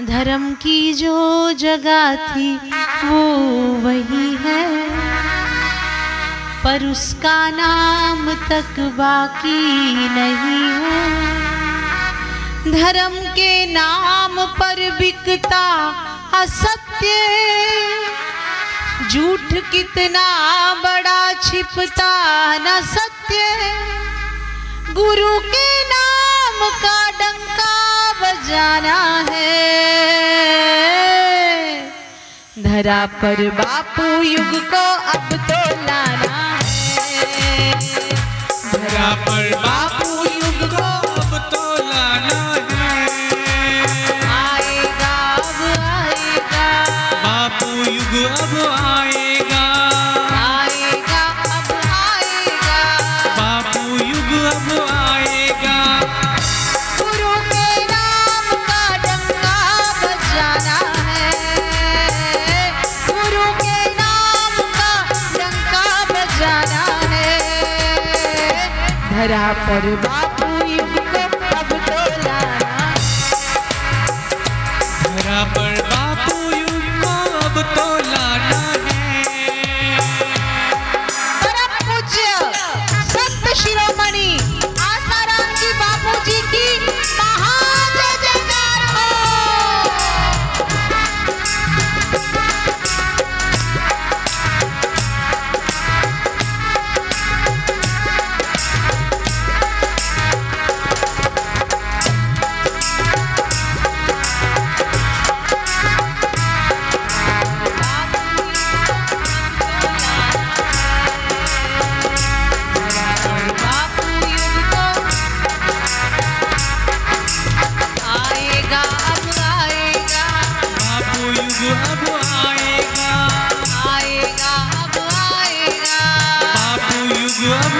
धर्म की जो जगह थी, वो वही है। पर उसका नाम तक बाकी नहीं है। धर्म के नाम पर बिकता असत्य झूठ कितना बड़ा छिपता न सत्य गुरु के नाम का जाना है। धरा पर बापू युग को अब तो लाना है। धरा पर बापू युग को अब तो लाना है। आएगा, अब आएगा। बापू युग अब आएगा धरा पर बाप अब आएगा। बापू युग अब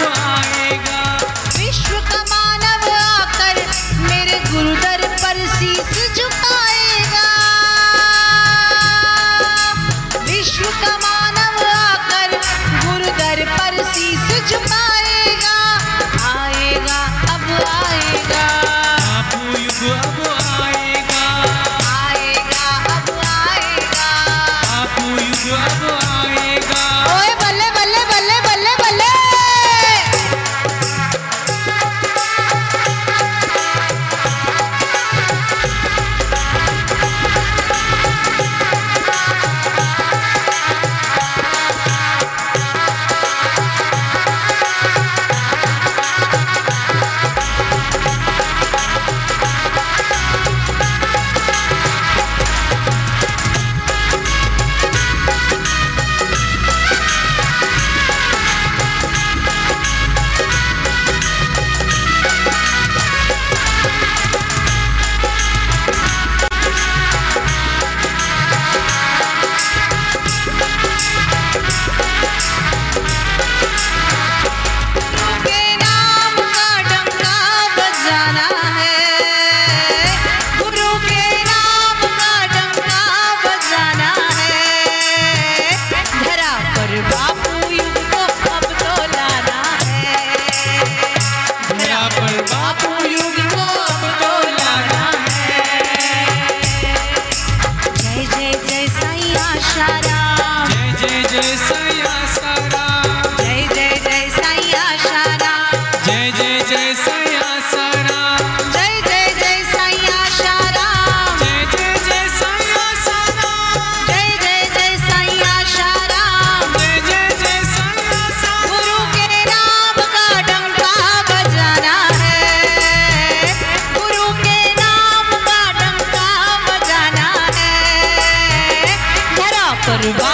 करूँगा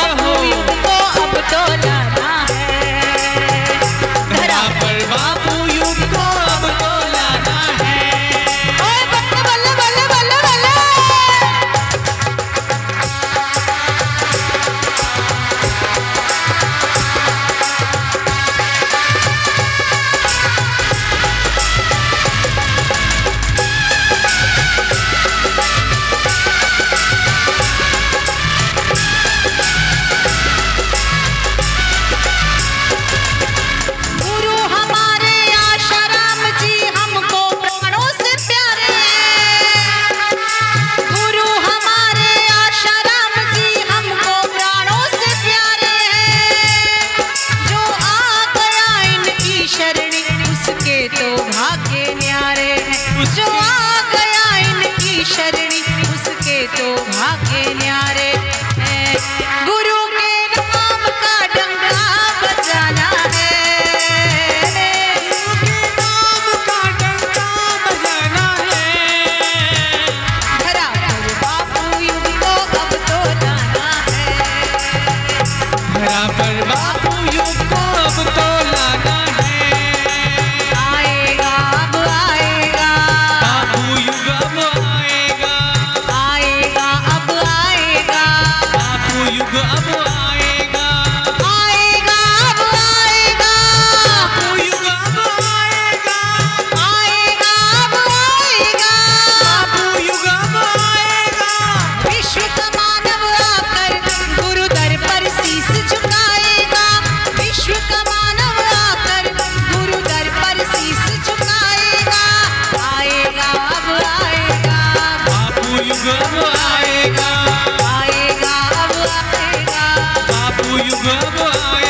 तो अब तो लाना है। धरा पर बाप सब आए